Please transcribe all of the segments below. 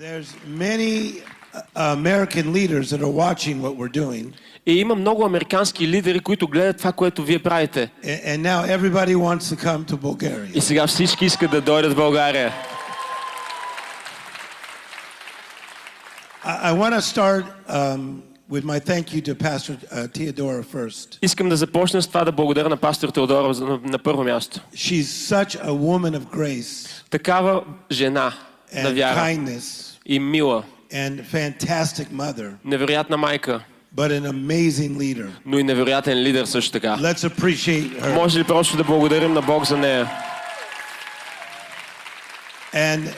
There's many uh, American leaders that are watching what we're doing, И има много американски лидери, които гледат това, което вие правите. a- and now everybody wants to come to Bulgaria. И сега всички искат да дойдат в България. I, I want to start um, with my thank you to Pastor uh, Theodora first. Искам да започна с това да благодаря на пастор Теодора за- на, на първо място. She's such a woman of grace Такава жена на and вяра kindness и мила, and fantastic mother, невероятна майка, but an amazing leader. но и невероятен лидер също така. Let's appreciate her. Може ли просто да благодарим на Бог за нея? And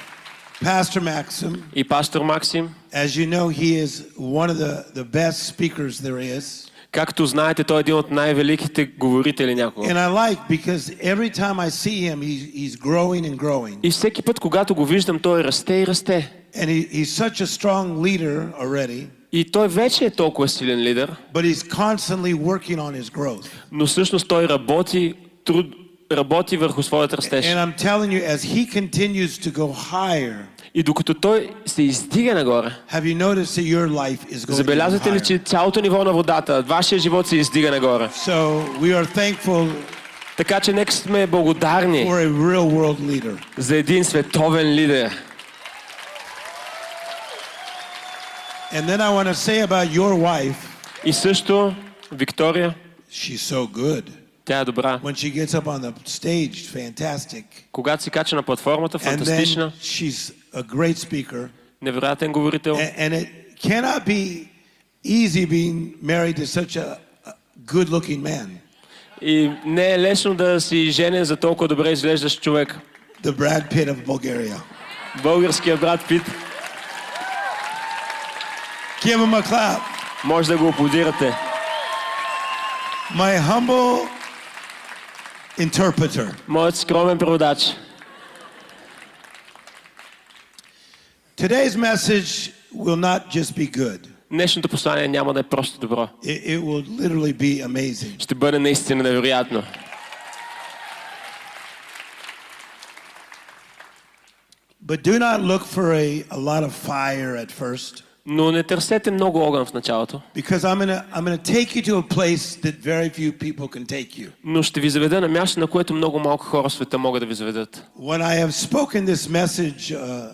Pastor Maxim, И пастор Максим, as you know, he is one of the, the best speakers there is. Както знаете, той е един от най-великите говорители някога. And I like because every time I see him, he's, he's growing and growing. И всеки път, когато го виждам, той расте и расте. And he, he's such a strong leader already, И той вече е толкова силен лидер, but he's constantly working on his growth. но всъщност той работи, труд, работи върху своят растеж. And I'm telling you, as he continues to go higher, И докато той се издига нагоре, have you noticed that your life is going to забелязвате ли, higher? че цялото ниво на водата, вашия живот се издига нагоре. So we are thankful Така че нека сме благодарни for a real world leader. за един световен лидер. And then I want to say about your wife, И също Виктория, she's so good. Тя е добра. When she gets up on the stage, fantastic. Когато се кача на платформата, фантастична. And then she's a great speaker. Невероятен говорител. And, and it cannot be easy being married to such a good-looking man. И не е лесно да си женен за толкова добре изглеждащ човек. The Brad Pitt of Bulgaria. Българският Брад Пит. Give him a clap. Може да го аплодирате. My humble interpreter. Моят скромен преводач. Today's message will not just be good, Днешното послание няма да е просто добро. it, it will literally be amazing. Ще бъде наистина невероятно. But do not look for a, a lot of fire at first, Но не търсете много огън в началото. because I'm gonna I'm gonna take you to a place that very few people can take you. Но ще ви заведа на място, на което много малко хора в света могат да ви заведат. When I have spoken this message uh,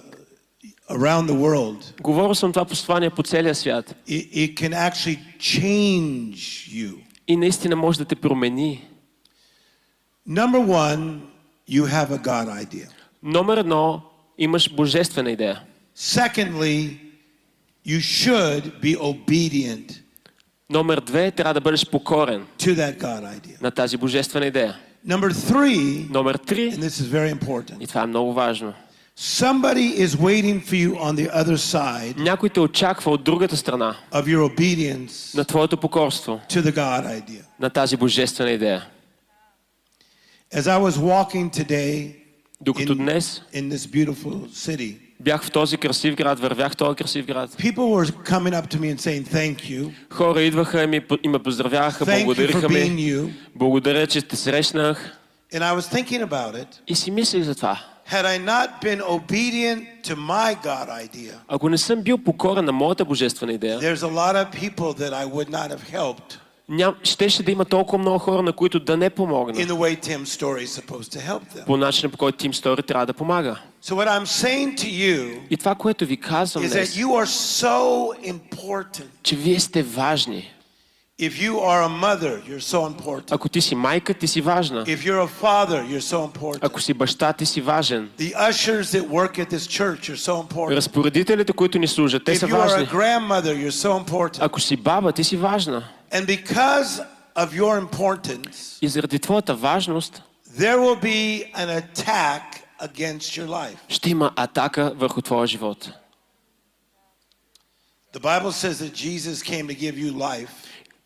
around the world, Говорил съм това послание по целия свят. it, it can actually change you. И наистина може да те промени. Number one, you have a God idea. Номер едно, имаш божествена идея. Secondly, you should be obedient Номер две, трябва да бъдеш покорен to that God idea. на тази божествена идея. Number three, Номер три, and this is very important, и това е много важно. somebody is waiting for you on the other side Някой те очаква от другата страна of your obedience на твоето покорство, to the God idea. на тази божествена идея. As I was walking today Докато in, днес in this beautiful city, бях в този красив град, вървях в този красив град. people were coming up to me and saying, Thank you. Хора идваха и, ми, и ме поздравяваха, Thank благодариха ми. Благодаря, че те срещнах. And I was thinking about it. И си мислех за това. Had I not been obedient to my God idea, Ако не съм бил покорен на моята божествена идея, there's a lot of people that I would not have helped ням, щеше да има толкова много хора, на които да не in помогна. the way Tim Story is supposed to help them. По начина, по който Тим Стори трябва да помага. So what I'm saying to you И това, което ви казвам is that you are so important. че вие сте важни. If you are a mother, you're so important. Ако ти си майка, ти си важна. If you're a father, you're so important. Ако си баща, ти си важен. The ushers that work at this church are so important. Разпоредителите, които ни служат, те If са you are a важни. grandmother, you're so important. Ако си баба, ти си важна. And because of your importance, И заради твоята важност, there will be an attack against your life. ще има атака върху твоя живот. The Bible says that Jesus came to give you life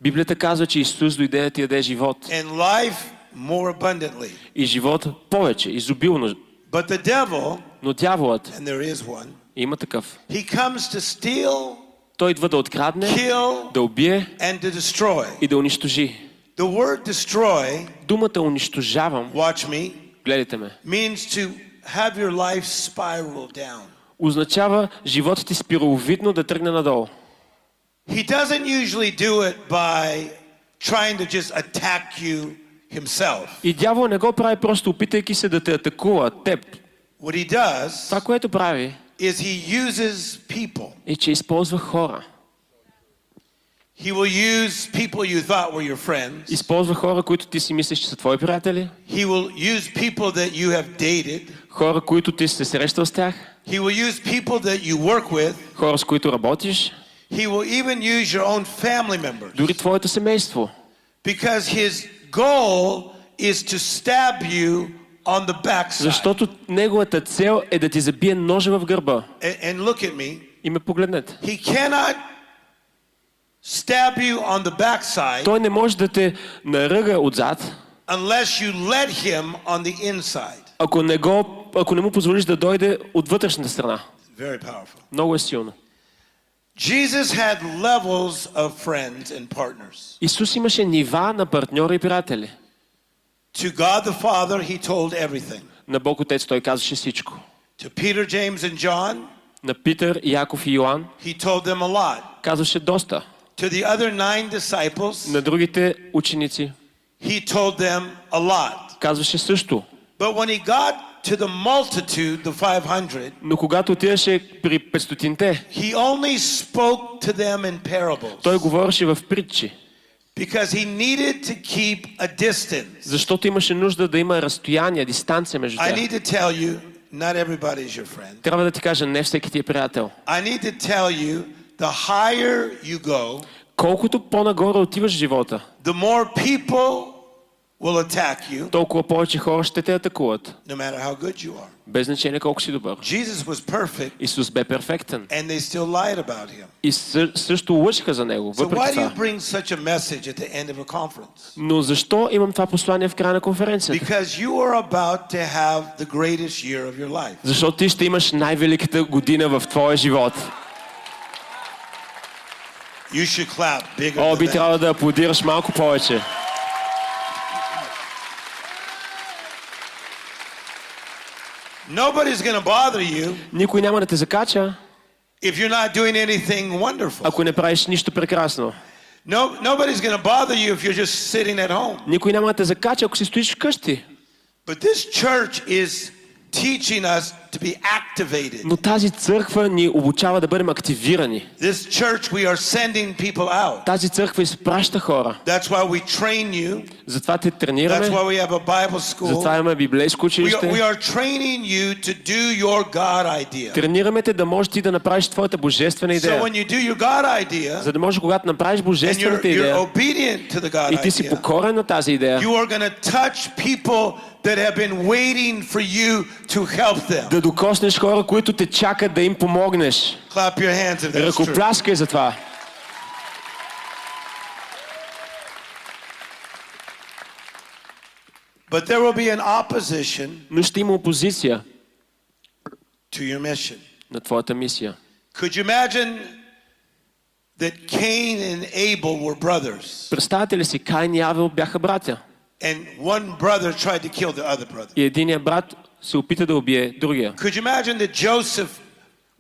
Библията казва, че Исус дойде да ти даде живот. and life more abundantly. И живот повече, изобилно. But the devil, Но дяволът, and there is one, има такъв. he comes to steal, Той идва да открадне, kill, да убие and to destroy. и да унищожи. The word destroy, Думата унищожавам, watch me, гледайте ме, means to have your life spiral down. означава животът ти спираловидно да тръгне надолу. He doesn't usually do it by trying to just attack you himself. И дявол не го прави просто опитайки се да те атакува, теб. What he does Това, което прави, is he uses people. е, че използва хора. He will use people you thought were your friends. Използва хора, които ти си мислиш, че са твои приятели. He will use people that you have dated. Хора, които ти си се срещал с тях. He will use people that you work with. Хора, с които работиш. He will even use your own family members. Дори твоето семейство. Because his goal is to stab you on the backside. Защото неговата цел е да ти забие ножа в гърба. And, and look at me. И ме погледнете. He cannot stab you on the backside Той не може да те наръга отзад, unless you let him on the inside. ако не, го, ако не му позволиш да дойде от вътрешната страна. Very powerful. Много е силно. Jesus had levels of friends and partners. Исус имаше нива на партньори и приятели. To God the Father, he told everything. На Бог Отец той казваше всичко. To Peter, James, and John, На Питър, Яков и Йоан he told them a lot. казваше доста. To the other nine disciples, На другите ученици he told them a lot. казваше също. But when he got to the multitude, the 500, Но когато отиваше при 500-те, he only spoke to them in parables той говореше в притчи, because he needed to keep a distance. защото имаше нужда да има разстояние, дистанция между I тях. need to tell you, not everybody is your friend. Трябва да ти кажа, не всеки ти е приятел. I need to tell you, the higher you go, Колкото по-нагоре отиваш в живота, the more people will attack you, толкова повече хора ще те атакуват. no matter how good you are. Без значение колко си добър. Jesus was perfect, Исус бе перфектен. and they still lied about him. И съ- също лъжиха за него, So въпреки why do you това. bring such a message at the end of a conference? Но защо имам това послание в края на конференцията? Because you are about to have the greatest year of your life. Защото ти ще имаш най-великата година в твоя живот. You should clap bigger О, би that. трябвало да аплодираш малко повече. Nobody's going to bother you Никой няма да те закача, if you're not doing anything wonderful. ако не правиш нищо прекрасно. No, nobody's going to bother you if you're just sitting at home. Никой няма да те закача, ако си стоиш вкъщи. But this church is teaching us to be activated. Но тази църква ни обучава да бъдем активирани. This church, we are sending people out. Тази църква изпраща хора. That's why we train you. Затова те That's тренираме, why we have a Bible school. затова имаме библейско We are, we училище. are training you to do your God idea. Тренираме те да можеш ти да направиш твоята божествена So идея. when you do your God idea За да може, когато направиш and you're, божествената you're идея obedient to the God и ти си idea, покорен на тази идея, you are going to touch people that have been waiting for you to help them. да докоснеш хора, които те чакат да им помогнеш. Ръкопляскай за това. But there will be an opposition Но ще има опозиция to your mission. на твоята мисия. Could you imagine that Cain and Abel were brothers, Представете ли си, Кайн и Авел бяха братя. And one brother tried to kill the other brother? И единият брат се опита да убие другия. Could you imagine that Joseph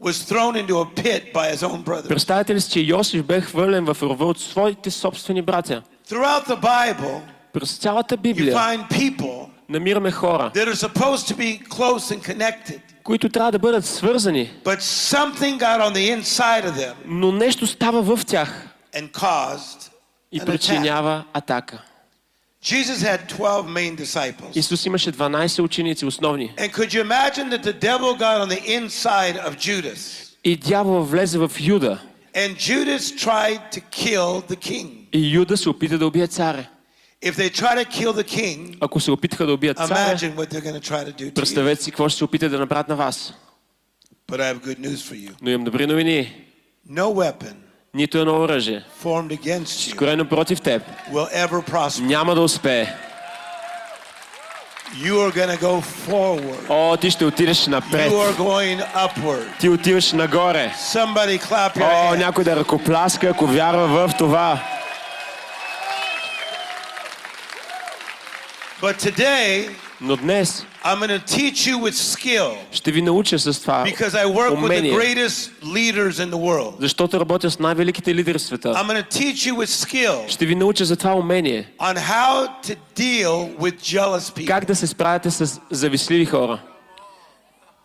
was thrown into a pit by his own brother? Представете ли си, че Йосиф бе хвърлен в рова от своите собствени братя. Throughout the Bible, През цялата you Библия find people намираме хора, that are supposed to be close and connected, които трябва да бъдат свързани, but something got on the inside of them но нещо става в тях and caused и an attack. причинява атака. Jesus had 12 main disciples. Исус имаше 12 ученици основни. And could you imagine that the devil got on the inside of Judas? И дявол влезе в Юда. And Judas tried to kill the king. И Юда се опита да убие царя. If they try to kill the king, Ако се опитаха да убият царя, imagine what they're going to try to do to you. представете си какво ще се опитат да направят на вас. But I have good news for you. Но имам добри новини. No weapon нито едно оръжие, скорено против теб, няма да успее. О, ти ще отидеш напред. Ти отиваш нагоре. О, някой да ръкопласка, ако вярва в това. But today, но днес I'm going to teach you with skill ще ви науча с това because I work with the greatest leaders in the world. защото работя с най-великите лидери в света. I'm going to teach you with skill Ще ви науча за това умение. on how to deal with jealous people. Как да се справяте с завистливи хора.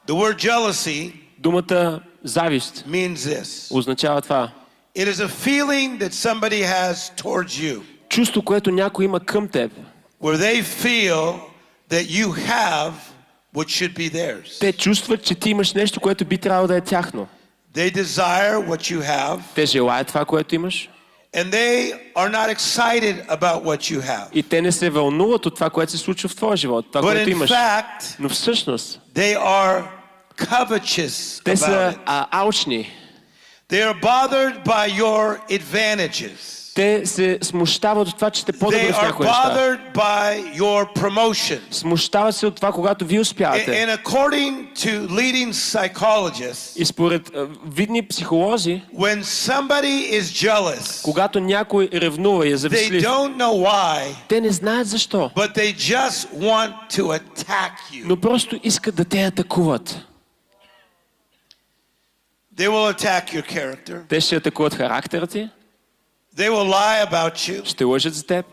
The word jealousy Думата завист means this означава това. it is a feeling that somebody has towards you Чувство, което някой има към теб. where they feel that you have what should be theirs. Те чувстват, че ти имаш нещо, което би трябвало да е тяхно. They desire what you have Те желаят това, което имаш and they are not excited about what you have. и те не се вълнуват от това, което се случва в твоя живот, това, But което in имаш. fact, Но всъщност, they are covetous те about са it. а, алчни. They are bothered by your advantages. Те се смущават от това, че сте по-добри в някои неща. Смущават се от това, когато ви успявате. И според видни психолози, jealous, когато някой ревнува и е завистлив, why, те не знаят защо, но просто искат да те атакуват. Те ще атакуват характера ти. They will lie about you. ще лъжат за теб,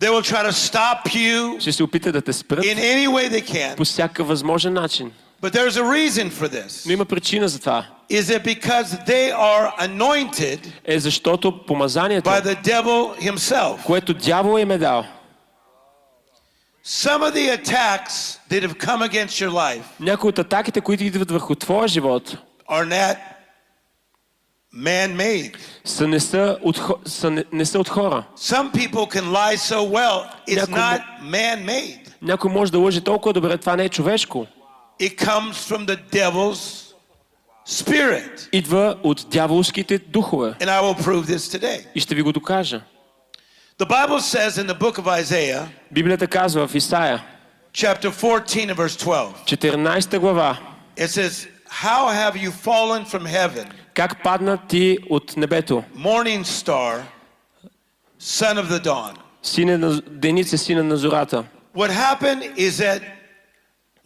They will try to stop you ще се опитат да те спрат in any way they can. по всякакъв възможен начин. But there's a reason for this. Но има причина за това. Is it because they are anointed Е защото помазанието, by the devil himself? което дявол им е дал, Some of the attacks that have come against your life някои от атаките, които идват върху твоя живот, are not man-made. са не, са от, хо- са не, не са от хора. Some people can lie so well, it's Някой not man-made. Някой може да лъже толкова добре, това не е човешко. It comes from the devil's spirit. Идва от дяволските духове. And I will prove this today. И ще ви го докажа. The Bible says in the book of Isaiah, Библията казва в Исаия, chapter 14 and verse 12, 14 глава, it says, How have you fallen from heaven, Как падна ти от небето, morning star, son of the dawn? сине на, деница, сина на зората. What happened is that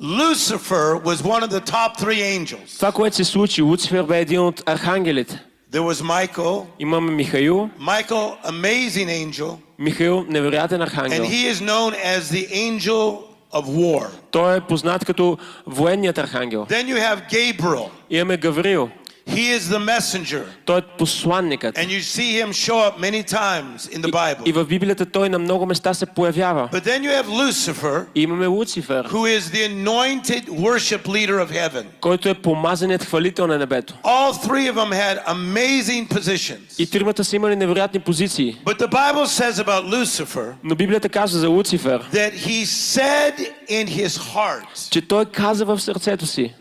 Lucifer was one of the top three angels. Това, което се случи, Луцифер бе един от архангелите. There was Michael. Имаме Михаил, Michael, amazing angel, Михаил, невероятен and архангел. he is known as the angel of war. Той е познат като военният архангел. Then you have Gabriel. Имаме Гаврил, He is the messenger. той е посланникът. And you see him show up many times in the И Bible. в Библията той на много места се появява. But then you have Lucifer, И имаме Луцифер, who is the anointed worship leader of heaven. който е помазаният хвалител на небето. All three of them had amazing positions. И тримата са имали невероятни позиции. But the Bible says about Lucifer Но Библията казва за Луцифер, that he said in his heart, че той каза в сърцето си,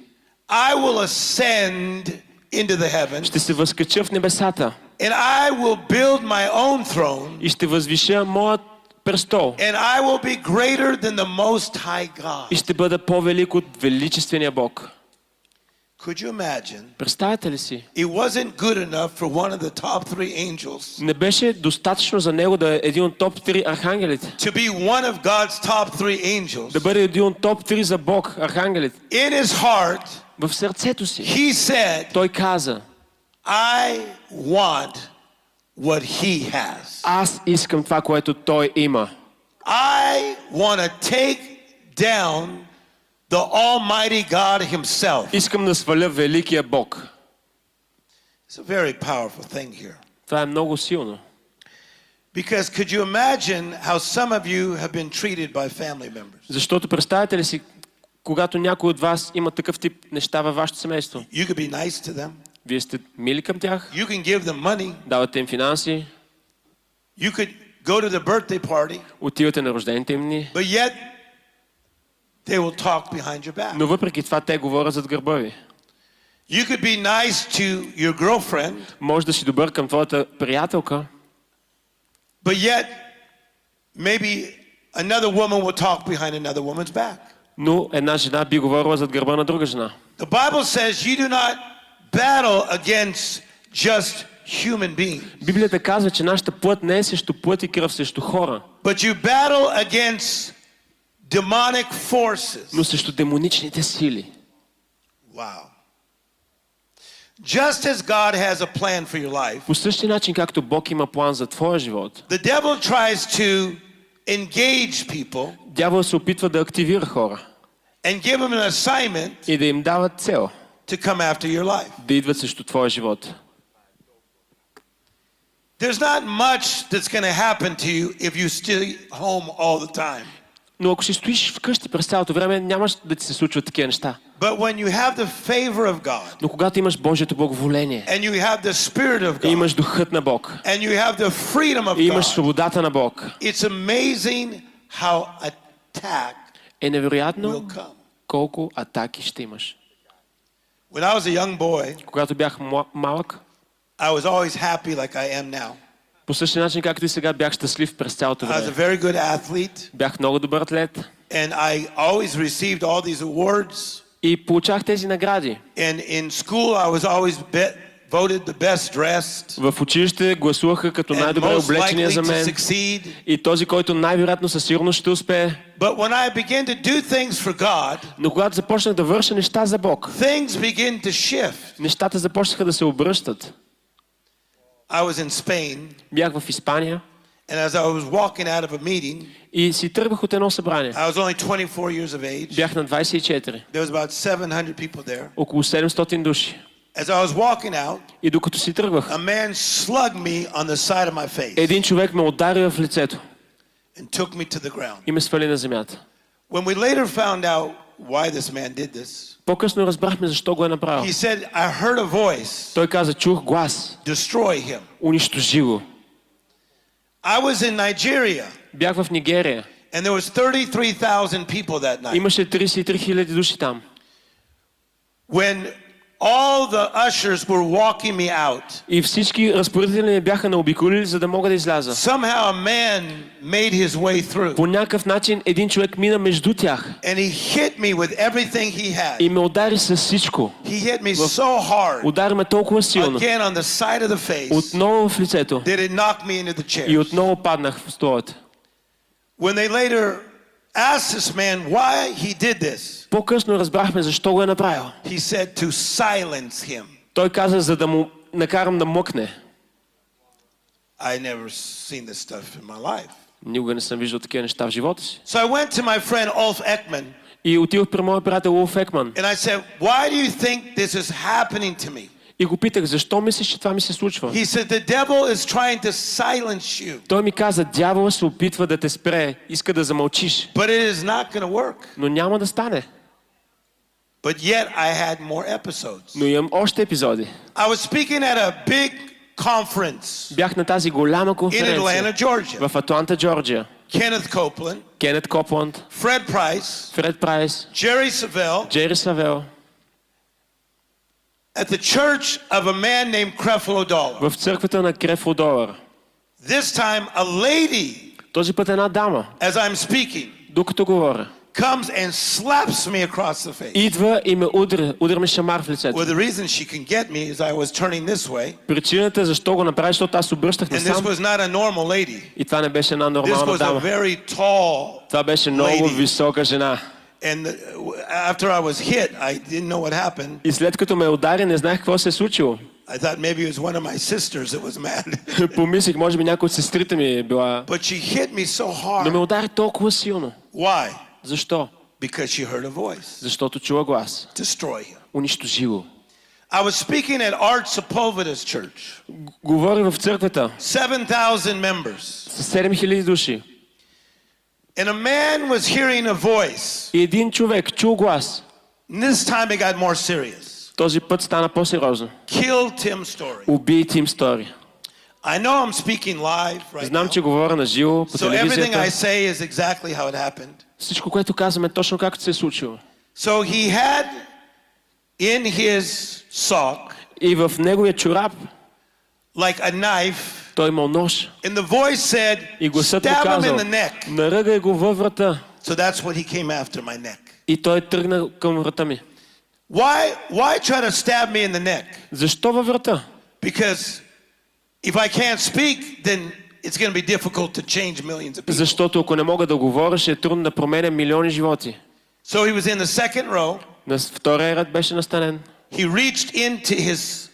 I will ascend into the heavens ще се възкача в небесата and I will build my own throne и ще възвиша моят престол and I will be greater than the most high God. и ще бъда по-велик от величествения Бог. Could you imagine? Представете ли си? It wasn't good enough for one of the top three angels Не беше достатъчно за него да е един от топ 3 архангелите. to be one of God's top three angels. Да бъде един от топ 3 за Бог, архангелите. In his heart, В сърцето си. he said, Той каза, I want what he has. аз искам това, което той има. I want to take down the Almighty God Himself. Искам да сваля великия Бог. It's a very powerful thing here. Това е много силно. Because could you imagine how some of you have been treated by family members? Защото представете ли си, когато някой от вас има такъв тип неща във вашето семейство? You could be nice to them. Вие сте мили към тях, You can give them money. давате им финанси, You could go to the birthday party, отивате на рождените им дни, but yet they will talk behind your back. но въпреки това те говорят зад гърба ви. You could be nice to your girlfriend, Може да си добър към твоята приятелка, but yet maybe another woman will talk behind another woman's back. Но една жена би говорила зад гърба на друга жена. The Bible says you do not battle against just human beings, Библията казва, че нашата плът не е срещу плът и кръв, срещу хора, but you battle against demonic forces. но срещу демоничните сили. Wow. Just as God has a plan for your life, По същия начин, както Бог има план за твоя живот, the devil tries to engage people дявол се опитва да активира хора and give them an assignment и да им дава цел to come after your life. да идват срещу твоя живот. There's not much that's going to happen to you if you stay home all the time. Но ако си стоиш вкъщи през цялото време, нямаш да ти се случват такива неща. But when you have the favor of God Но когато имаш Божието благоволение, and you have the Spirit of и God имаш духът на Бог, and you have the freedom of и имаш свободата на Бог, it's amazing how attack е невероятно колко атаки ще имаш. When I was a young boy, Когато бях малък, I was always happy like I am now. По същия начин, както и сега бях щастлив през цялото I was a време. very good athlete Бях много добър атлет and I always received all these awards. и получах тези награди. And in school, I was always be- voted the best dressed В училище гласуваха като and най-добре most облечения likely за to мен succeed. и този, който най-вероятно със сигурност ще успее. But when I began to do things for God, Но когато започнах да върша неща за Бог, things begin to shift. нещата започнаха да се обръщат. I was in Spain, Бях в Испания and as I was walking out of a meeting, и си тръгвах от едно събрание. I was only 24 years of age. Бях на 24, There was about 700 people there. около 700 души. As I was walking out, И докато си тръгвах, a man slugged me on the side of my face един човек ме удари в лицето and took me to the ground. и ме свали на земята. When we later found out why this man did this, По-късно разбрахме защо го е he направил. said, I heard a voice, Той каза, чух глас, destroy him. унищожи го. I was in Nigeria, Бях в Нигерия. and there was 33,000 people that night. Имаше 33 000 души там. When all the ushers were walking me out, И всички разпоредители ме бяха наобиколили, за да мога да изляза. somehow a man made his way through, По някакъв начин един човек мина между тях and he hit me with everything he had. и ме удари с всичко. He hit me so hard, Удари ме толкова силно. again on the side of the face, Отново в лицето. that it knocked me into the chair. И отново паднах в столата. When they later asked this man why he did this, По-късно разбрахме защо го е направил. he said to silence him. Той каза, за да му накарам да мъкне. I never seen this stuff in my life. Никога не съм виждал такива неща в живота си. So I went to my friend Ulf Ekman И отидох при моя приятел Улф Екман and I said, Why do you think this is happening to me? И го питах, защо мислиш, че това ми се случва? He said, The devil is trying to silence you, Той ми каза, дявола се опитва да те спре, иска да замълчиш, but it is not going to work. но няма да стане. But yet I had more episodes. Но имам още епизоди. I was speaking at a big conference Бях на тази голяма in Atlanta, конференция Georgia. в Атланта, Джорджия. Kenneth Copeland, Кенет Копланд, Fred Price, Фред Прайс, Jerry Savelle, Джери Савел, at the church of a man named Creflo Dollar. в църквата на Крефо Долар. This time, a lady, Този път една дама, as I'm speaking, докато говоря, comes and slaps me across the face. идва и ме удря, удря ме шамар в лицето. Well, the reason she can get me is I was turning this way, Причината защо го направи, защото аз обръщах and this насам was not a normal lady. и това не беше една This нормална was a дама. very tall, Това беше много lady. висока жена. And after I was hit, I didn't know what happened. И след като ме удари, не знаех какво се е случило. I thought maybe it was one of my sisters that was mad. Помислих, може би някой от сестрите ми е била... but she hit me so Но ме hard. удари толкова силно. Why? Защо? Because she heard a voice. Защото чула глас. Destroy him. Унищожи го. I was speaking at Art Sepulveda's church, Г- Говори в църквата 7,000 members. с 7000 души. And a man was hearing a voice. И един човек чул глас. And this time it got more serious. Този път стана по-сериозно. Kill Tim Story. Убий Тим Стори. I know I'm speaking live right Знам, now. че говоря на живо по So everything I телевизията. say is exactly how it happened. Всичко, което казваме, е точно както се е случило. So he had in his sock И в неговия чорап like a knife, той имал нож. and the voice said, И гласът му "Stab him казал, in the neck." наръгай го във врата. So that's what he came after my neck. И той тръгна към врата ми. Why? Why try to stab me in the neck? Защо във врата? Because if I can't speak, then it's going to be difficult to change millions of people. Защото ако не мога да говоря, ще е трудно да променя милиони животи. So he was in the second row. На втория ред беше настанен. He reached into his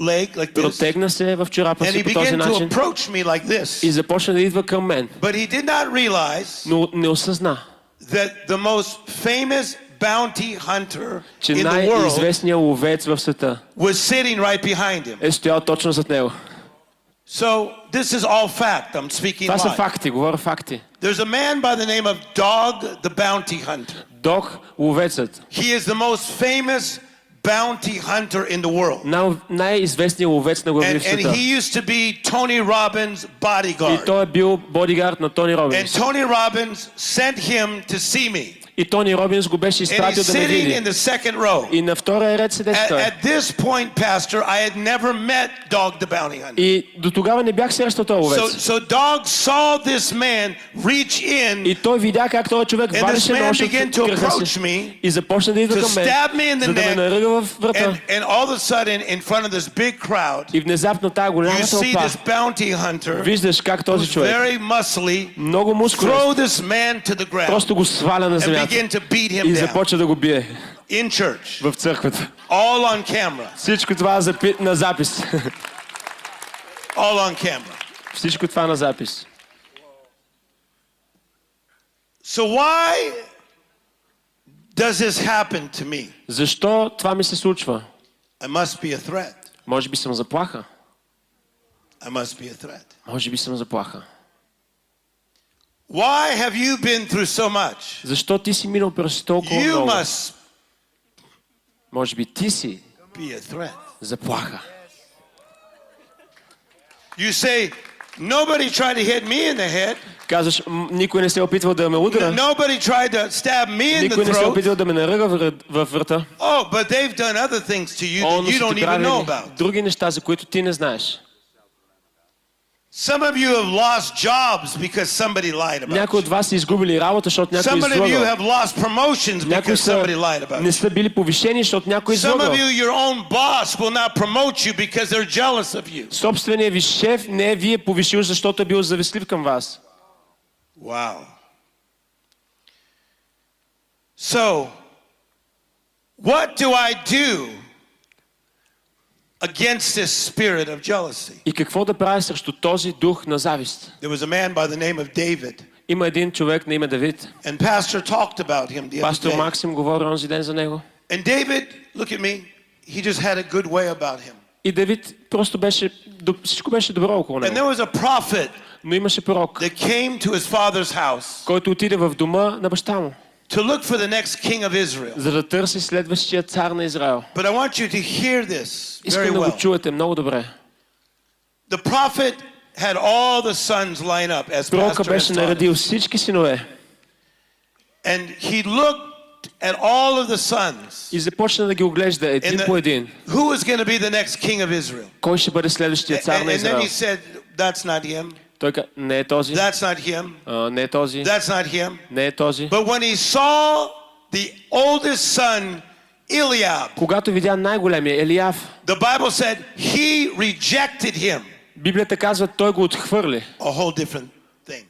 leg like this, Протегна се в чорапа and he си по този began to начин approach me like и this. започна да идва към мен. But he did not realize Но не осъзна, that the most famous bounty hunter че in the world най-известният ловец в света was sitting right behind him. е стоял точно зад него. So this is all fact. I'm speaking Това са live. факти, говоря факти. There's a man by the name of Dog the Bounty Hunter. Дог, ловецът, He is the most famous bounty hunter in the world. най- най-известният ловец на глави And, в and света. he used to be Tony Robbins' И bodyguard. той е бил бодигард на Тони And Робинс. Tony Robbins sent him to see me. И Тони Робинс го беше And изпратил he's да ме sitting in види. the second row. И на втория ред седеше At, той. at this point, Pastor, I had never met Dog the Bounty Hunter. И до тогава не бях срещал този So, ловец. so Dog saw this man reach in И той видя как този човек And this вадеше man нож от began to кръка approach си me и започна да идва to към мен, stab me in the за да ме neck. наръга в врата. And, and all of a sudden, in front of this big crowd, И внезапно тази you голяма see тълпа, this bounty hunter, виждаш как този who's човек, very muscly, много мускулен, throw this man to the ground просто го сваля на and земята Begin to beat и down започва да го бие in church, в църквата. all on camera, Всичко това запи... на запис. all on camera. Всичко това на запис. So why does this happen to me? Защо това ми се случва? I must be a threat. Може би съм заплаха. I must be a threat. Може би съм заплаха. Why have you been through so much? Защо ти си минал през толкова You много? must Може би ти си be a threat. заплаха. You say, nobody tried to hit me in the head. Казваш, «М, никой не се е опитвал да ме удара. Nobody tried to stab me in Никой the не се е throat. опитвал да ме наръга в врата. Oh, but they've done other things to you that you don't even know about. други неща, за които ти не знаеш. Some of you have lost jobs because somebody lied about Някои you. от вас са изгубили работа, защото някой е Some of you излъгал. have lost promotions Някои because са, somebody lied about не you. са били повишени, защото някой е Some излъгал. of you, your own boss will not promote you because they're jealous of you. Собственият ви шеф не е ви е повишил, защото е бил завистлив към вас. Wow. So, what do I do against this spirit of jealousy? И какво да правя срещу този дух на завист? There was a man by the name of David, Има един човек на име Давид. and Pastor talked about him the other Пастор day. Максим говори онзи ден за него. And David, look at me, he just had a good way about him. И Давид просто беше, до- всичко беше добро около And него. there was a prophet Но имаше пророк, that came to his father's house който отиде в дома на баща му, to look for the next king of Israel. за да търси следващия цар на Израел. But I want you to hear this very Искам да го well. чуете много добре. The prophet had all the sons line up as Пророка pastor has беше taught us. наредил всички синове And he looked at all of the sons. и започна да ги оглежда And един the- по един. who is going to be the next king of Israel? Кой ще бъде следващия цар And, на and then Израел? he said, That's not him. Той не е този, That's not him. а, не е този, That's not him. не е този. But when he saw the oldest son, Eliab, Когато видя най-големия Елияв, the Bible said he rejected him. Библията казва, той го отхвърли. A whole different thing.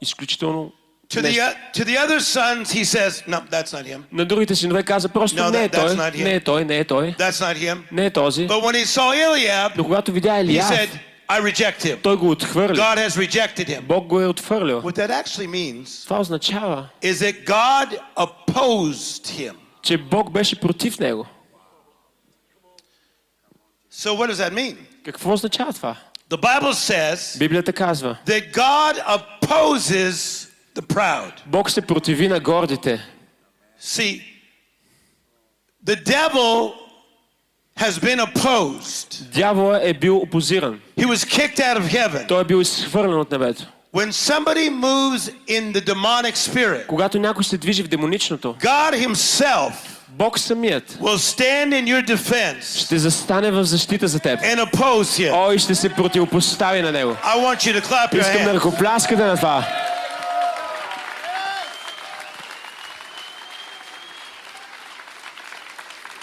Изключително To the, uh, to the other sons, he says, No, that's not him. На другите синове каза просто No, не е той, не е той, не е той, That's not him. не е този. But when he saw Eliab, Но когато видя he Елияв, said, I reject him. той го отхвърли. God has rejected him. Бог го е отхвърлил. What that actually means Това означава, is that God opposed him. че Бог беше против него. So what does that mean? Какво означава това? The Bible says Библията казва, that God opposes the proud. Бог се противи на гордите. See, the devil has been opposed. Дявола е бил опозиран. He was kicked out of heaven. Той е бил изхвърлен от небето. When somebody moves in the demonic spirit, Когато някой се движи в демоничното, God himself Бог самият will stand in your defense ще застане в защита за теб. and oppose him. Ой, ще се противопостави на него. I want you to clap your Искам да hands. ръкопляскате на това.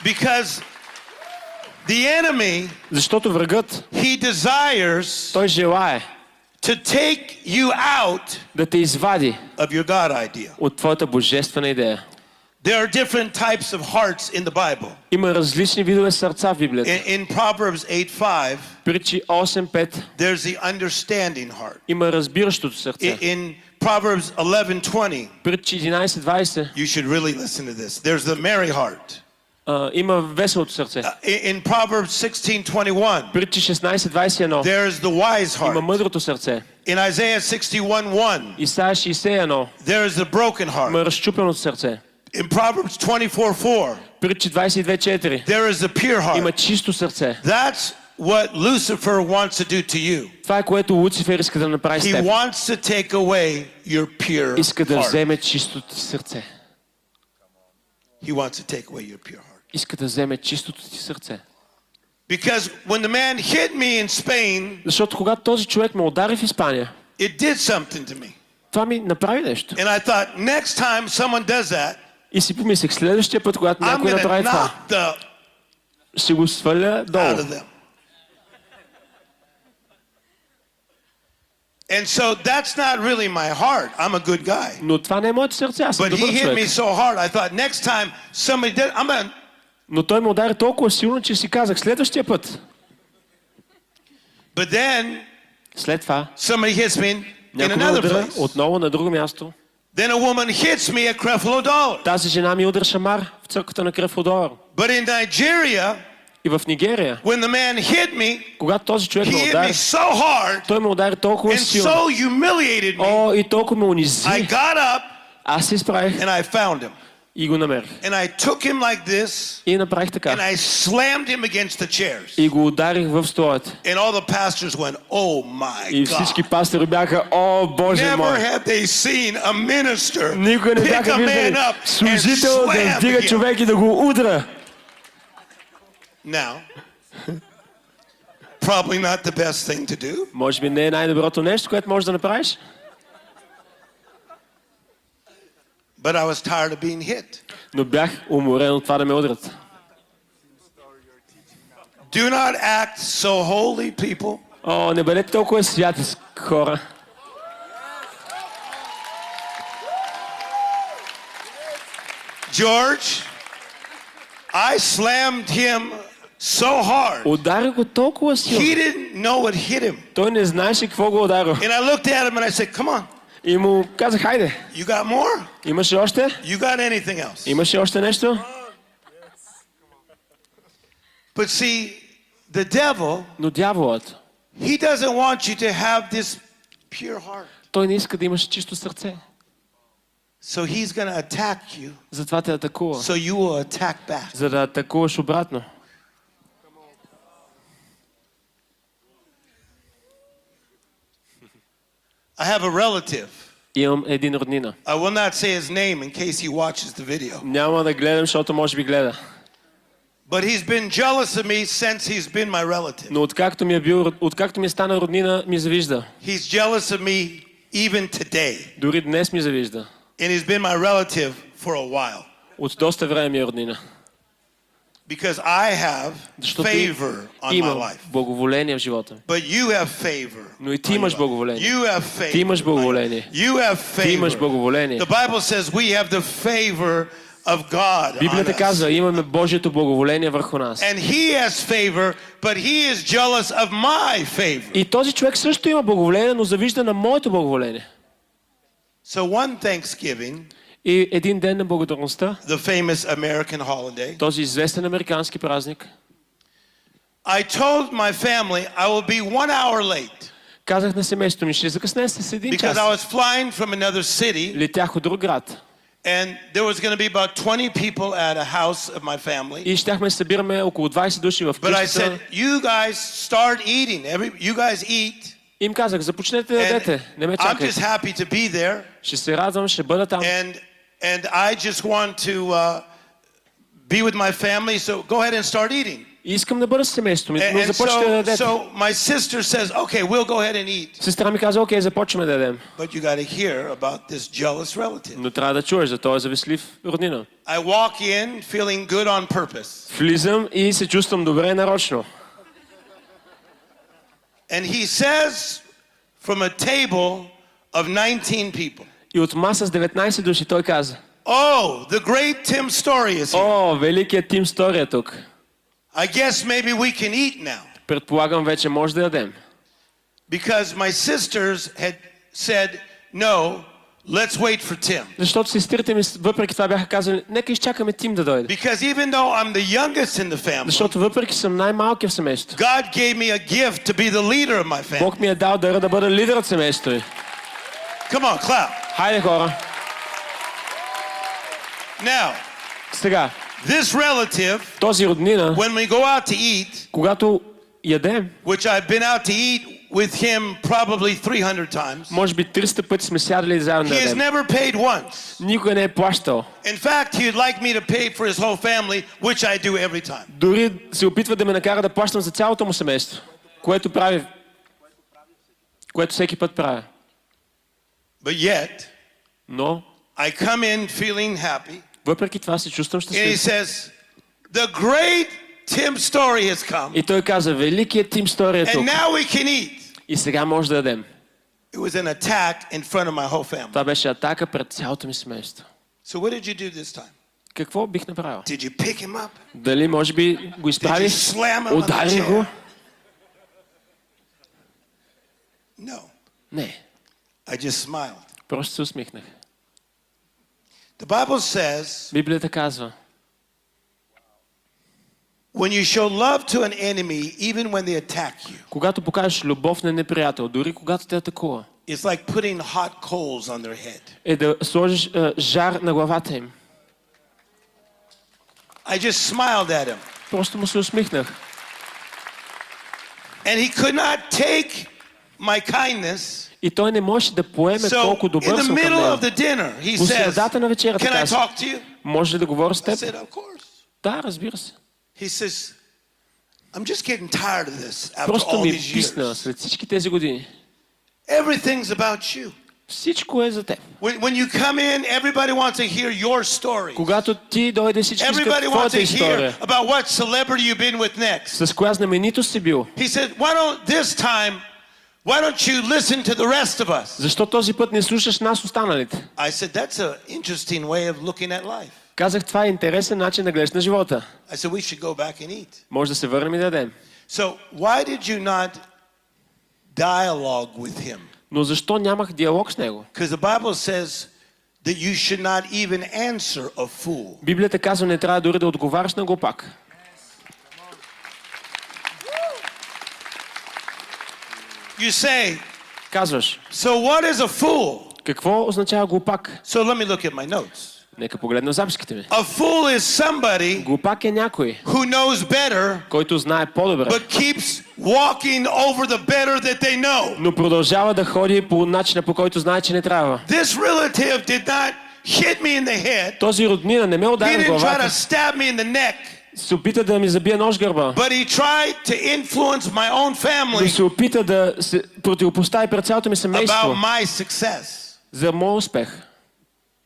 Because the enemy, Защото врагът, he desires той желае to take you out да те извади of your God idea. от твоята божествена идея. There are different types of hearts in the Bible. Има различни видове сърца в Библията. In, in Proverbs 8:5, Притчи 8.5 there's the understanding heart. има разбиращото In, сърце. in Proverbs 11:20, Притчи 11.20 you should really listen to this. There's the merry heart. а, има веселото сърце. Uh, in, in Proverbs 16:21, Притчи 16.21 there's the wise има heart. мъдрото сърце. In Isaiah 61:1, Исаия 61 there is the broken heart. има разчупеното сърце. In Proverbs 24:4, Притчи 22.4 there is the pure има heart. чисто сърце. That's what Lucifer wants to do to you. Това е което Луцифер иска да направи с He теб. wants to take away your pure Иска да heart. вземе чистото ти сърце. He wants to take away your pure heart. Иска да вземе чистото ти сърце. Because when the man hit me in Spain, Защото когато този човек ме удари в Испания, it did something to me. това ми направи нещо. And I thought, next time someone does that, И си помислих, следващия път, когато I'm някой going to направи това, knock the ще го сваля out долу. of them. And so that's not really my heart. I'm a good guy. Но това не е моето сърце, аз съм But he добър hit me човек. so hard, I thought next time somebody did, I'm going to, Но той ме удари толкова силно, че си казах, следващия път. but then След това, somebody hits me in, in някой ме another удара place. отново на друго място. Then a woman hits me at Creflo Dollar. Тази жена ми удара шамар в църквата на Крефодор. But in Nigeria, И в Нигерия, when the man hit me, когато този човек he ме hit me удари, so hard той ме удари толкова and силно. so humiliated me. О, и толкова ме унизи. I got up Аз се изправих and I found him. и го намерих. And I took him like this И направих and така. I slammed him against the chairs. И го ударих в столата. And all the pastors went, Oh my И всички God. пастори бяха, о, Боже Never мой! had they seen a minister Никога не pick бяха a man виждали up and служител да slam вдига him. човек и да го удра. Now, probably not the best thing to do, Може би не е най-доброто нещо, което можеш да направиш, but I was tired of being hit. но бях уморен от това да ме удрят. Do not act so holy, people. О, не бъдете толкова святи с хора. George, I slammed him so hard. Ударих го толкова силно. He didn't know what hit him. Той не знаеше какво го ударил. And I looked at him and I said, Come on, И му казах, хайде, you got more? имаше още? You got anything else? Имаше още нещо? But see, the devil, Но дяволът, he doesn't want you to have this pure heart. той не иска да имаш чисто сърце. So he's going to attack you, Затова те атакува. so you will attack back. За да атакуваш обратно. I have a relative. Имам един роднина. I will not say his name in case he watches the video. Няма да гледам, защото може би гледа. But he's been jealous of me since he's been my relative. Но откакто ми е, бил, откакто ми е стана роднина, ми завижда. He's jealous of me even today. Дори днес ми завижда. And he's been my relative for a while. От доста време ми е роднина. Because I have Защото favor on my имам life. благоволение в живота ми. But you have favor. Но и ти on имаш your life. благоволение. You have favor. Ти имаш благоволение. You have Ти имаш favor. благоволение. The Bible says we have the favor of God on Библията us. казва, имаме Божието благоволение върху нас. And he has favor, but he is jealous of my favor. И този човек също има благоволение, но завижда на моето благоволение. So one Thanksgiving, И един ден на благодарността, the famous American holiday, този известен американски празник, I told my family I will be one hour late казах на семейството ми, ще закъснем с един because час. I was flying from another city Летях от друг град. and there was going to be about 20 people at a house of my family. И щяхме да се събираме около 20 души в But I къщата. said, you guys start eating. Every, you guys eat. Им казах, започнете да And ядете, не ме I'm чакайте. just happy to be there. Ще се радвам, ще бъда там. And, and I just want to uh, be with my family. So go ahead and start eating. И искам да бъда с семейството ми, но And, and започвате да so, ядете. so my sister says, okay, we'll go ahead and eat. Сестра ми каза, окей, започваме да ядем. But you got to hear about this jealous relative. Но трябва да чуеш за този завистлив роднина. I walk in feeling good on purpose. Влизам и се чувствам добре нарочно. And he says from a table of 19 people. И от маса с 19 души той каза, Oh, the great Tim Story is here. О, великият Тим Стори е тук. I guess maybe we can eat now. Предполагам, вече може да ядем. Because my sisters had said, no, let's wait for Tim. Защото сестрите ми въпреки това бяха казали, нека изчакаме Тим да дойде. Because even though I'm the youngest in the family, Защото въпреки съм най-малкият в семейството, God gave me a gift to be the leader of my family. Бог ми е дал дара да бъда лидер от семейството ви. Come on, clap. Хайде хора, Now, сега, this relative, този роднина, when we go out to eat, когато ядем, which I've been out to eat with him probably 300 times, може би 300 пъти сме сядали заедно да he has ядем. never paid once. Никой не е плащал. In fact, he would like me to pay for his whole family, which I do every time. Дори се опитва да ме накара да плащам за цялото му семейство, което прави, което всеки път правя. But yet, Но, I come in feeling happy, въпреки това се чувствам and he щастлив. says, The great Tim Story has come, И той каза, великият Тим Стори е and тук. now we can eat. И сега може да ядем. It was an attack in front of my whole family. Това беше атака пред цялото ми семейство. So, what did you do this time? Какво бих направил? Did you pick him up? Дали може би го Did изправи? you slam him on the Удари го? No. Не. I just smiled. Просто се усмихнах. The Bible says Библията казва, when you show love to an enemy, even when they attack you, когато покажеш любов на неприятел, дори когато те атакува, it's like putting hot coals on their head. е да сложиш е, жар на главата им. I just smiled at him. Просто му се усмихнах. And he could not take my kindness. И той не може да поеме So, колко добър съм към него. По средата на вечерята you? може ли да говоря с теб? said. Да, разбира се. Says, Просто ми писна след всички тези години. Everything's about you. Всичко е за теб. When, you come in, everybody wants to hear your story. Когато ти дойде, всички искат твоята история. about what celebrity you've been with next. С коя знаменитост си бил? He said, Why don't this time, why don't you listen to the rest of us? Защо този път не слушаш нас останалите? I said, That's an interesting way of looking at life. Казах, това е интересен начин да гледаш на живота. I said, We should go back and eat. Може да се върнем и да дадем. So, why did you not dialogue with him? Но защо нямах диалог с него? Because the Bible says that you should not even answer a fool. Библията казва, не трябва дори да отговаряш на глупак. You say, Казваш, So what is a fool? какво означава глупак? So let me look at my notes. Нека погледна записките ми. A fool is somebody Глупак е някой, who knows better който знае по-добре, but keeps walking over the better that they know. но продължава да ходи по начина, по който знае, че не трябва. This relative did not hit me in the head. Този роднина не ме He удари в didn't try to главата, stab me in the neck, се опита да ми забие нож гърба, but he tried to influence my own но family се опита да се противопостави пред цялото ми семейство about my success. за моят успех.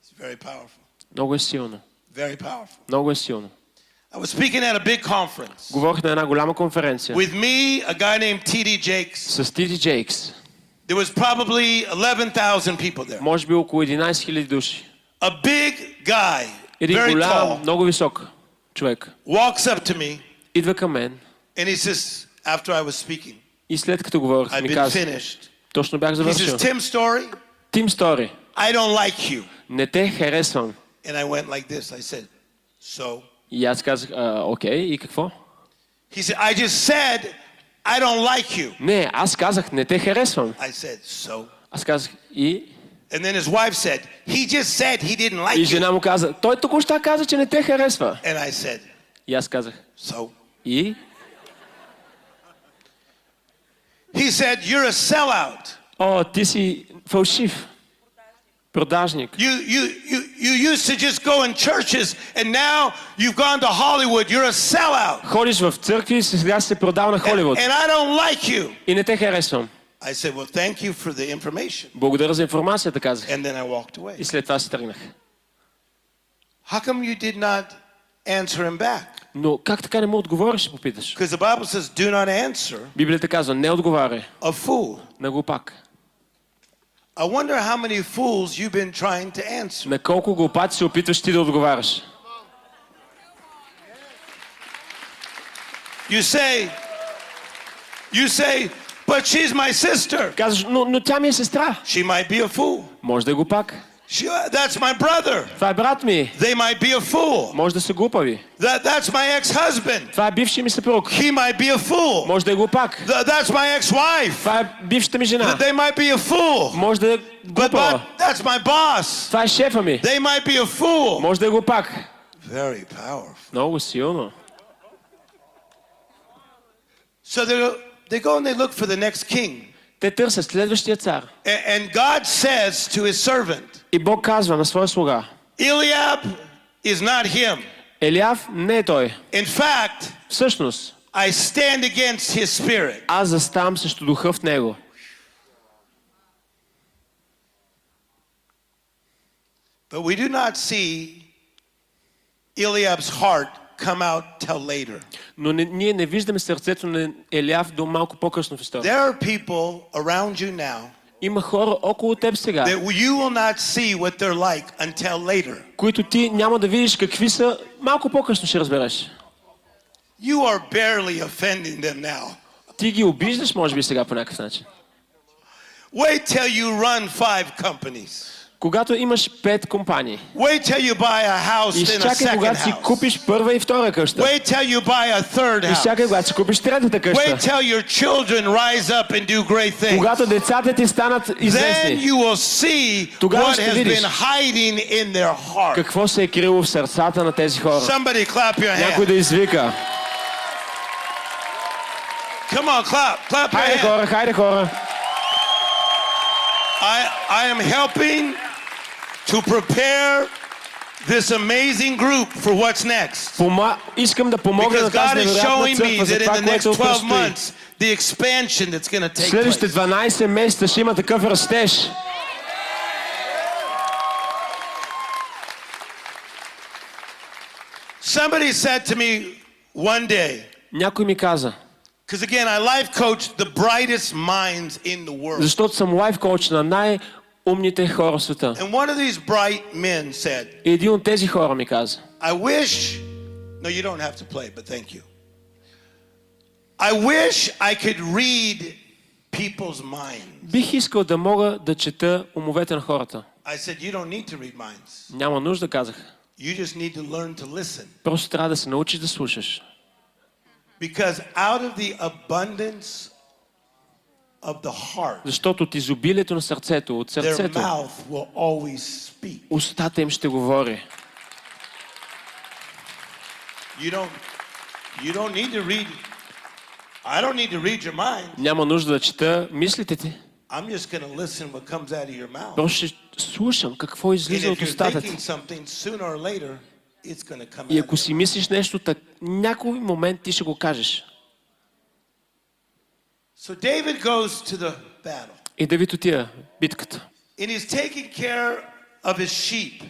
It's very powerful. Много е силно. Very powerful. Много е силно. I was speaking at a big conference Говорих на една голяма конференция with me, a guy named T.D. Jakes. с Тити Джейкс. There was probably 11,000 people there. Може би около 11 000 души. A big guy, Един голям, много висок човек walks up to me идва към мен and he says, after I was speaking, и след като говорих I've ми been finished. точно бях He завършил. says, Tim Storey, I don't like you. не те харесвам. And I went like this. I said, so? И аз казах, окей, и какво? He said, I just said, I don't like you. Не, аз казах, не те харесвам. I said, so? Аз казах, и And then his wife said, he just said he didn't like И you. жена му каза, той току-що каза, че не те харесва. And I said, И аз казах, so? и? He said, you're a sellout. О, ти си фалшив. Продажник. You, you, you, you used to just go in churches and now you've gone to Hollywood. You're a sellout. Ходиш в църкви и сега си се продал на And, Холивуд. and I don't like you. И не те харесвам. I said, well, thank you for the information. Благодаря за информацията, казах. And then I walked away. И след това си тръгнах. How come you did not answer him back? Но как така не му отговориш, попиташ? Because the Bible says, do not answer Библията казва, не отговаряй a fool. на глупак. I wonder how many fools you've been trying to answer. На колко глупаци се опитваш ти да отговаряш? You say, you say, but she's my sister. Казваш, но, но тя ми е сестра. She might be a fool. Може да е глупак. She, that's my brother. Това е брат ми. They might be a fool. Може да са глупави. That, that's my ex-husband. Това е бивши ми съпруг. He might be a fool. Може да е глупак. Th- That's my ex-wife. Това е бившата ми жена. They might be a fool. Може да е But, глупава. but that's my boss. Това е шефа ми. They might be a fool. Може да е глупак. Very powerful. Много силно. So they they go and they look for the next king. Те търсят следващия цар. A- And God says to his servant, И Бог казва на своя слуга. Eliab is not him. Елиав не е той. In fact, Всъщност, I stand against his spirit. аз заставам срещу духа в него. But we do not see Eliab's heart come out till later. Но не, ние не виждаме сърцето на Елиав до малко по-късно в историята. There are people around you now Има хора около теб сега, that you will not see what they're like until later. които ти няма да видиш какви са, малко по-късно ще разбереш. You are barely offending them now. Ти ги обиждаш, може би сега по някакъв начин. Wait till you run five companies. Когато имаш пет компании, Wait till you buy a house, then a изчакай когато си купиш първа и втора къща. Wait till you buy a third house. Изчакай когато си купиш третата Wait къща. till your children rise up and do great things. Когато децата ти станат Then известни, you will see Тогава what has видиш. been hiding in their heart. какво се е крило в сърцата на тези хора? Somebody clap your Някой hand. да извика. Come on, clap. Clap your Хайде hand. хора, хайде хора. I, I am helping to prepare this amazing group for what's next. Пома... Искам да помогна Because на тази God is невероятна showing me църква за that in това, the next което 12 предстои. months, the expansion that's going to take Следващите place. 12 месеца ще има такъв растеж. Somebody said to me one day, Някой ми каза, because again, I life coach the brightest minds in the world. защото съм лайф коуч на най-умните хора в света. And one of these bright men said, И един от тези хора ми каза, I wish, no, you don't have to play, but thank you. I wish I could read people's minds. бих искал да мога да чета умовете на хората. I said, You don't need to read minds. Няма нужда, казах. You just need to learn to listen. Просто трябва да се научиш да слушаш. Because out of the abundance защото от изобилието на сърцето, от сърцето, устата им ще говори. Няма нужда да чета мислите ти. Просто ще слушам какво излиза от устата ти. И ако си мислиш нещо, так, някой момент ти ще го кажеш. So David goes to the battle, И Давид отива битката. and he's taking care of his sheep.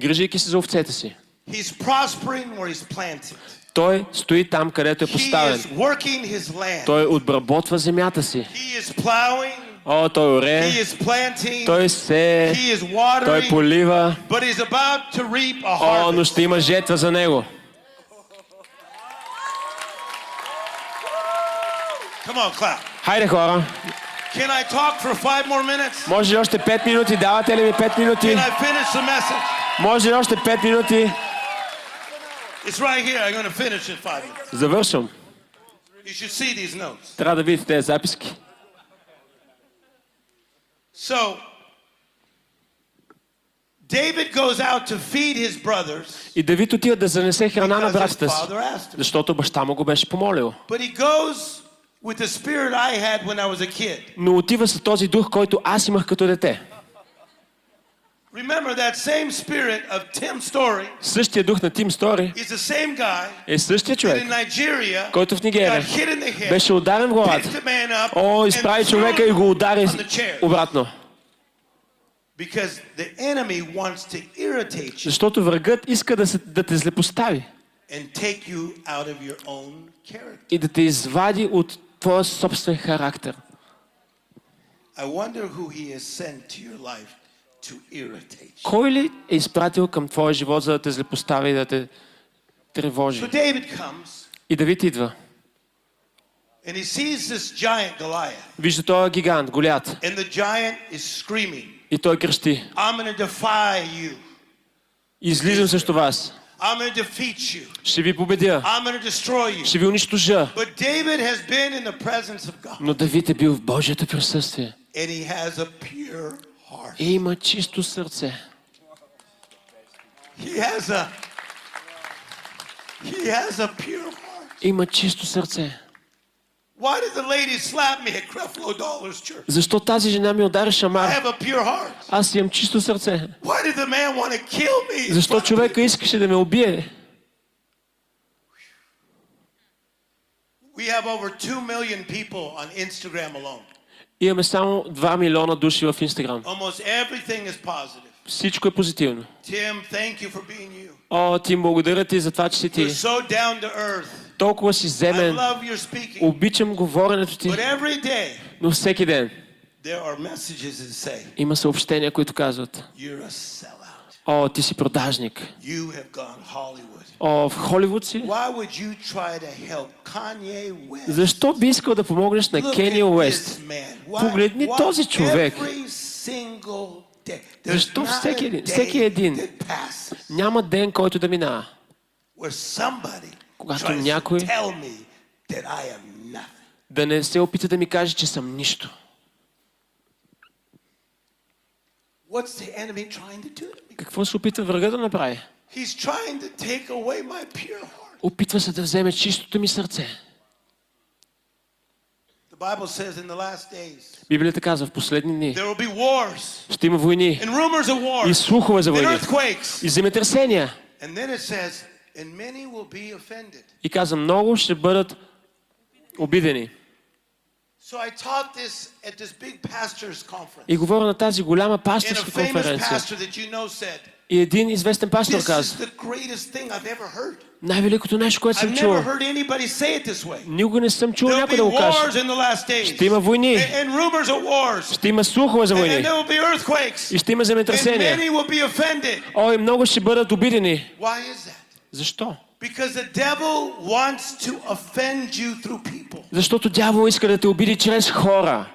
Грижайки се за овцете си. He's prospering where he's planted. Той стои там, където е He поставен. is working his land. Той обработва земята си. He is plowing. О, той оре, той се, той полива. О, но ще има жетва за него. Come on, clap. Хайде хора, Can I talk for five more minutes? може ли още 5 минути? Давате ли ми 5 минути? Can I finish the message? Може ли още 5 минути? It's right here. I'm going to finish in five minutes. Завършвам. You should see these notes. Трябва да видите тези записки. So, David goes out to feed his brothers И Давид отива да занесе храна на братята си. Защото баща му го беше помолил. But he goes with the spirit I had when I was a kid. Но отива с този дух, който аз имах като дете. Remember that same spirit of Tim Story Същия дух на Тим Стори is the same guy е същия човек, in Nigeria който в Нигерия got hit in the head, беше ударен в главата. О, изправи човека и го удари обратно. Because the enemy wants to irritate you Защото врагът иска да, се, да те злепостави and take you out of your own character. и да те извади от твоя собствен характер. Кой ли е изпратил към твоя живот, за да те злепостави и да те тревожи? И Давид идва. Вижда този е гигант, Голят. И той крещи. Излизам срещу вас. Ще ви победя. Ще ви унищожа. Но Давид е бил в Божието присъствие. И има чисто сърце. Има чисто сърце. Защо тази жена ми удари шамар? Аз имам чисто сърце. Защо човека искаше да ме убие? Имаме само 2 милиона души в Инстаграм. Всичко е позитивно. О, Тим, благодаря ти за това, че си ти толкова си земен. Обичам говоренето ти. Но всеки ден има съобщения, които казват О, ти си продажник. О, в Холивуд си? Защо би искал да помогнеш на Кения Уест? Погледни този човек. Защо всеки, всеки един няма ден, който да минава? когато някой да не се опита да ми каже, че съм нищо. Какво се опитва врага да направи? Опитва се да вземе чистото ми сърце. Библията казва в последни дни ще има войни и слухове за войни и земетресения. И каза, много ще бъдат обидени. И говоря на тази голяма пасторска конференция. И един известен пастор каза, най-великото нещо, което съм чул. Никога не съм чул някой да го каже. Ще има войни. Ще има слухове за войни. И ще има земетресения. Ой, много ще бъдат обидени. Защо? Защото дявол иска да те обиди чрез хора.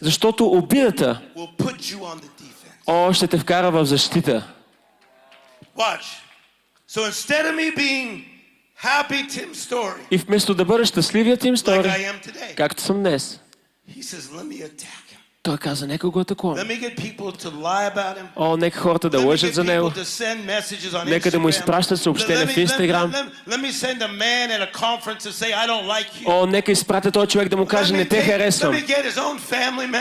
Защото обидата О, ще те вкара в защита. И вместо да бъдеш щастливия Тим Стори, както съм днес, He says, let me attack. Той каза, нека го атакуваме. О, нека хората да лъжат за него. Нека да му изпращат съобщения в Инстаграм. О, нека изпратя този човек да му каже, не те харесвам.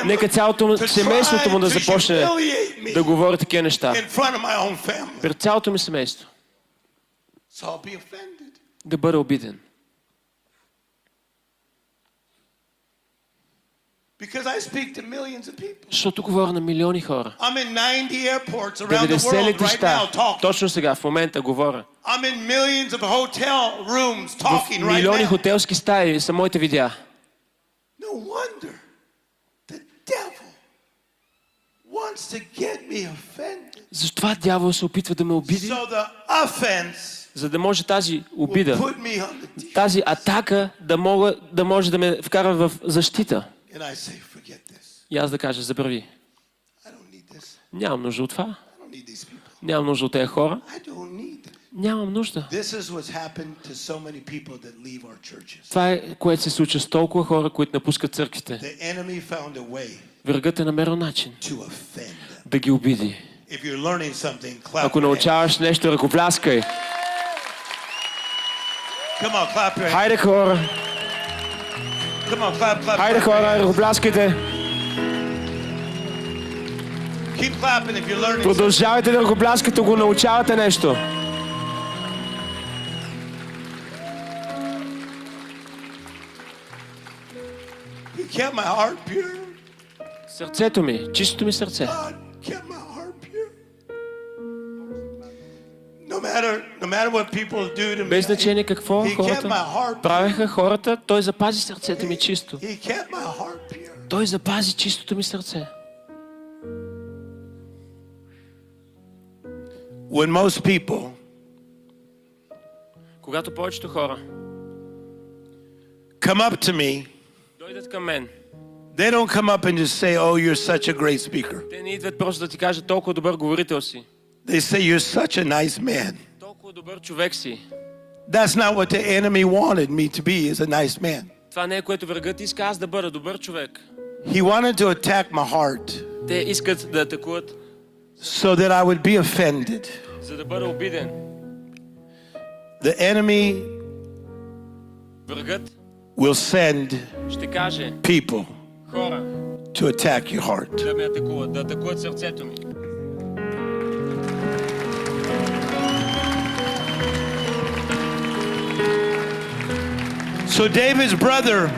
Нека цялото семейството му да започне да говори такива неща. Пред цялото ми семейство. Да бъда обиден. Защото говоря на милиони хора. 90 летища. Точно сега, в момента говоря. В милиони хотелски стаи са моите видеа. Затова дявол се опитва да ме обиди, за да може тази обида, тази атака да, мога, да може да ме вкара в защита. И аз да кажа, забрави. Нямам нужда от това. Нямам нужда от тези хора. Нямам нужда. Това е което се случва с толкова хора, които напускат църквите. Врагът е намерил начин да ги обиди. Ако научаваш нещо, ръкопляскай. Хайде хора! Come on, clap, clap. хайде хора, ръкопляскайте. Keep clapping if you're learning. Продължавайте да ръкопляскате, ако научавате нещо. You kept my heart pure. Сърцето ми, чистото ми сърце. God No matter, no matter what people do to me. Без значение какво He kept хората my heart правеха хората, той запази сърцето ми чисто. He kept my heart pure. Той запази чистото ми сърце. When most people Когато повечето хора come up to me, дойдат към мен, they don't come up and just say, "Oh, you're such a great speaker." те не идват просто да ти кажат толкова добър говорител си, They say you're such a nice man. толкова добър човек си. That's not what the enemy wanted me to be as a nice man. Това не е което врагът иска аз да бъда добър човек. He wanted to attack my heart Те искат да атакуват, so that I would be offended. за да бъда обиден. The enemy Врагът will send ще каже people хора to attack your heart. да ме атакуват, да атакуват сърцето ми. So David's brother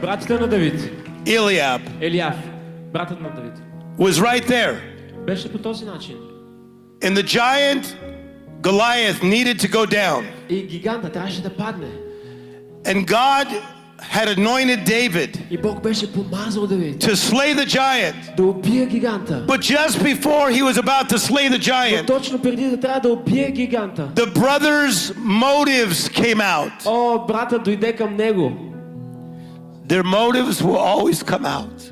Братите на Давид, Eliab Елиаф, братът на Давид, was right there. беше по този начин. And the giant Goliath needed to go down. И гиганта трябваше да падне. And God had anointed David to slay the giant. But just before he was about to slay the giant, the brother's motives came out. Their motives will always come out.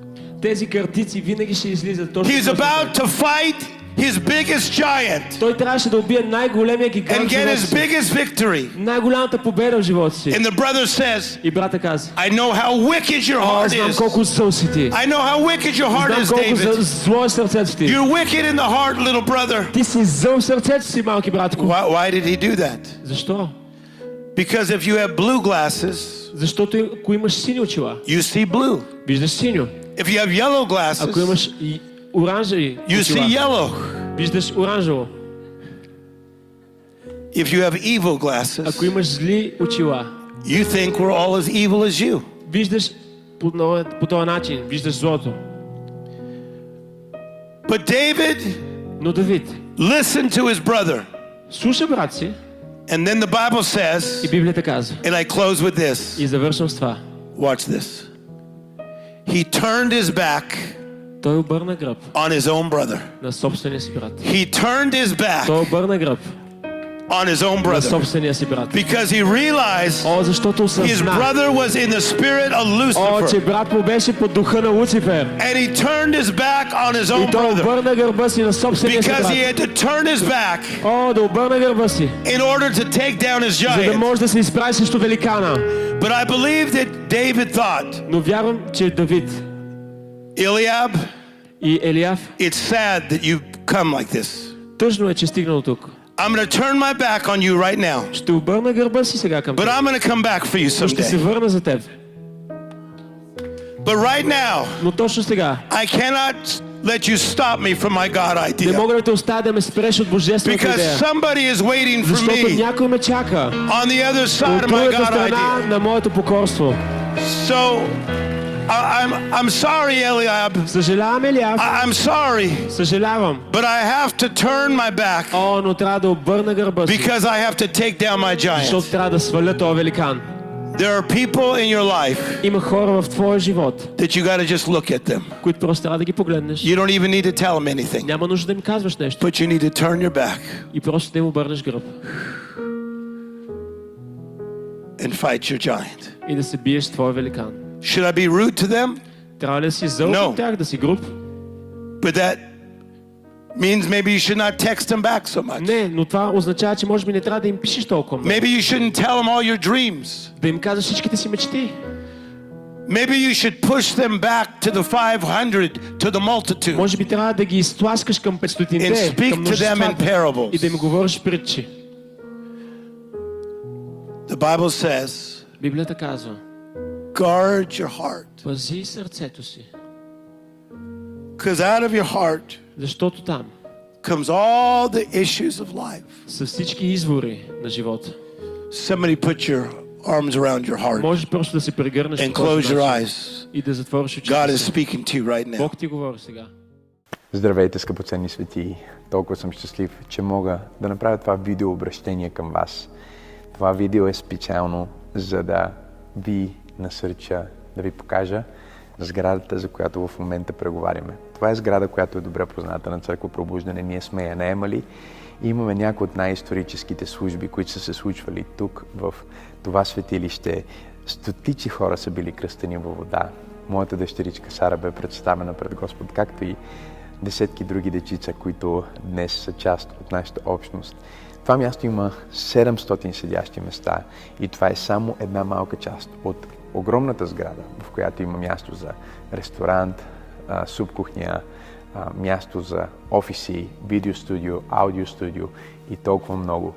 He's about to fight his biggest giant Той трябваше да убие най-големия and гигант в get живота his си. biggest victory. Най-голямата победа в живота си. And the brother says, И брата каза, I know how wicked your о, heart знам is. колко зъл си ти. I know how wicked your heart Знам is, колко зъл- David. зло е сърцето ти. You're wicked in the heart, little brother. Ти си зъл в сърцето си, малки братко. Why, why did he do that? Защо? Because if you have blue glasses, Защото ако имаш сини очила, you see blue. виждаш синьо. If you have yellow Ако glasses, имаш и оранжеви you see очила, yellow. виждаш оранжево. If you have evil glasses, Ако имаш зли очила, you think we're all as evil as you. виждаш по, но- по този начин, виждаш злото. But David Но Давид listened to his brother. слуша брат си And then the Bible и says, Библията казва. and I close with this И завършвам с това. watch this. He turned his back Той обърна гръб on his own brother. на собствения си брат. He turned his back Той обърна гръб on his own на brother собствения си брат. because he realized О, защото his осъзна. brother was in the spirit of О, че Lucifer. брат му беше под духа на Луцифер. And he turned his back on his И own той brother обърна гърба си на собствения си because he брат. had to turn his back О, да обърна гърба си, in order to take down his за да giant. може да се изправи срещу великана. But I believe that David thought, Но вярвам, че Давид Eliab, и Елиаф, it's sad that you come like this. тъжно е, че стигна до тук. I'm going to turn my back on you right now, Ще обърна гърба си сега към but теб. I'm going to come back for you Но ще се someday. върна за теб. But right now, Но точно сега, I cannot let you stop me from my God не idea мога да те оставя да ме спреш от божествената because идея. somebody is waiting for Защото me някой ме чака on the other side от of my другата God страна idea. на моето покорство. So I, I'm, I'm sorry, Eliab. Съжалявам, Елиаф, I, I'm sorry, съжалявам. but I have to turn my back О, но трябва да обърна гърба си, because I have to take down my giant. защото трябва да сваля този великан. There are people in your life Има хора в твоя живот, that you got to just look at them. които просто трябва да ги погледнеш. You don't even need to tell them anything, Няма нужда да им казваш нещо. but you need to turn your back И просто да им обърнеш гръб. and fight your giant. И да се биеш с твоя великан. Should I be rude to them? Трябва ли да си зъл No. от тях, да си груб? But that means maybe you should not text them back so much. Не, но това означава, че може би не трябва да им пишеш толкова много. Maybe you shouldn't tell them all your dreams. Да им казваш всичките си мечти. Maybe you should push them back to the 500, to the multitude, Може би трябва да ги изтласкаш към and 500-те, speak към to them in множествата и да им parables. говориш притчи. The Bible says, Библията казва, guard your heart, пази сърцето си, because out of your heart защото там comes all the issues of life. са всички извори на живота. Somebody put your arms around your heart Може просто да се прегърнеш and по този close your начин eyes. и да затвориш God очите is си. speaking to you right now. Бог ти говори сега. Здравейте, скъпоценни свети! Толкова съм щастлив, че мога да направя това видео обращение към вас. Това видео е специално, за да ви насърча, да ви покажа сградата, за която в момента преговаряме. Това е сграда, която е добре позната на Църква Пробуждане. Ние сме я наемали и имаме някои от най-историческите служби, които са се случвали тук, в това светилище. Стотици хора са били кръстени във вода. Моята дъщеричка Сара бе представена пред Господ, както и десетки други дечица, които днес са част от нашата общност. Това място има 700 седящи места и това е само една малка част от огромната сграда, в която има място за ресторант, субкухня, място за офиси, видеостудио, аудиостудио и толкова много.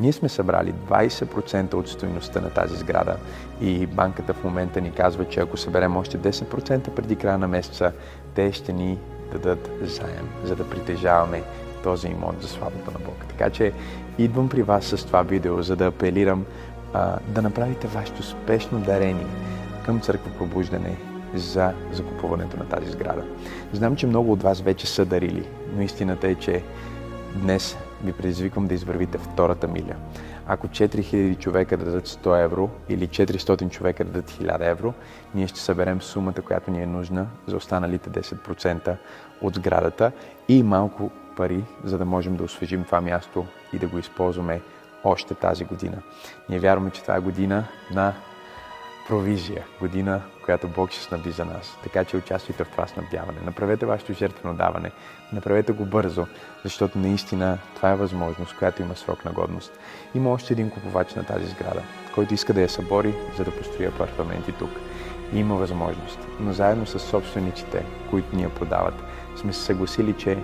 Ние сме събрали 20% от стоеността на тази сграда и банката в момента ни казва, че ако съберем още 10% преди края на месеца, те ще ни дадат заем, за да притежаваме този имот за славата на Бог. Така че идвам при вас с това видео, за да апелирам а, да направите вашето спешно дарение към Църква Пробуждане за закупуването на тази сграда. Знам, че много от вас вече са дарили, но истината е, че днес ви предизвиквам да извървите втората миля. Ако 4000 човека дадат 100 евро или 400 човека дадат 1000 евро, ние ще съберем сумата, която ни е нужна за останалите 10% от сградата и малко пари, за да можем да освежим това място и да го използваме още тази година. Ние вярваме, че това е година на провизия, година, която Бог ще снаби за нас. Така че участвайте в това снабдяване. Направете вашето жертвено даване. Направете го бързо, защото наистина това е възможност, която има срок на годност. Има още един купувач на тази сграда, който иска да я събори, за да построи апартаменти тук. И има възможност. Но заедно с собствениците, които ни я продават, сме се съгласили, че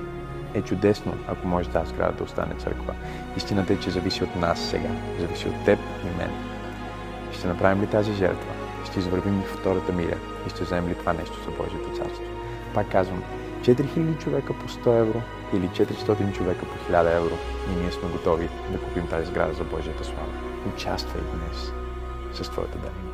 е чудесно, ако може тази сграда да остане църква. Истината е, че зависи от нас сега. Зависи от теб и мен. Ще направим ли тази жертва? Ще извървим ли втората миля? И ще вземем ли това нещо за Божието царство? Пак казвам, 4000 човека по 100 евро или 400 човека по 1000 евро и ние сме готови да купим тази сграда за Божията слава. Участвай днес с твоята дарение.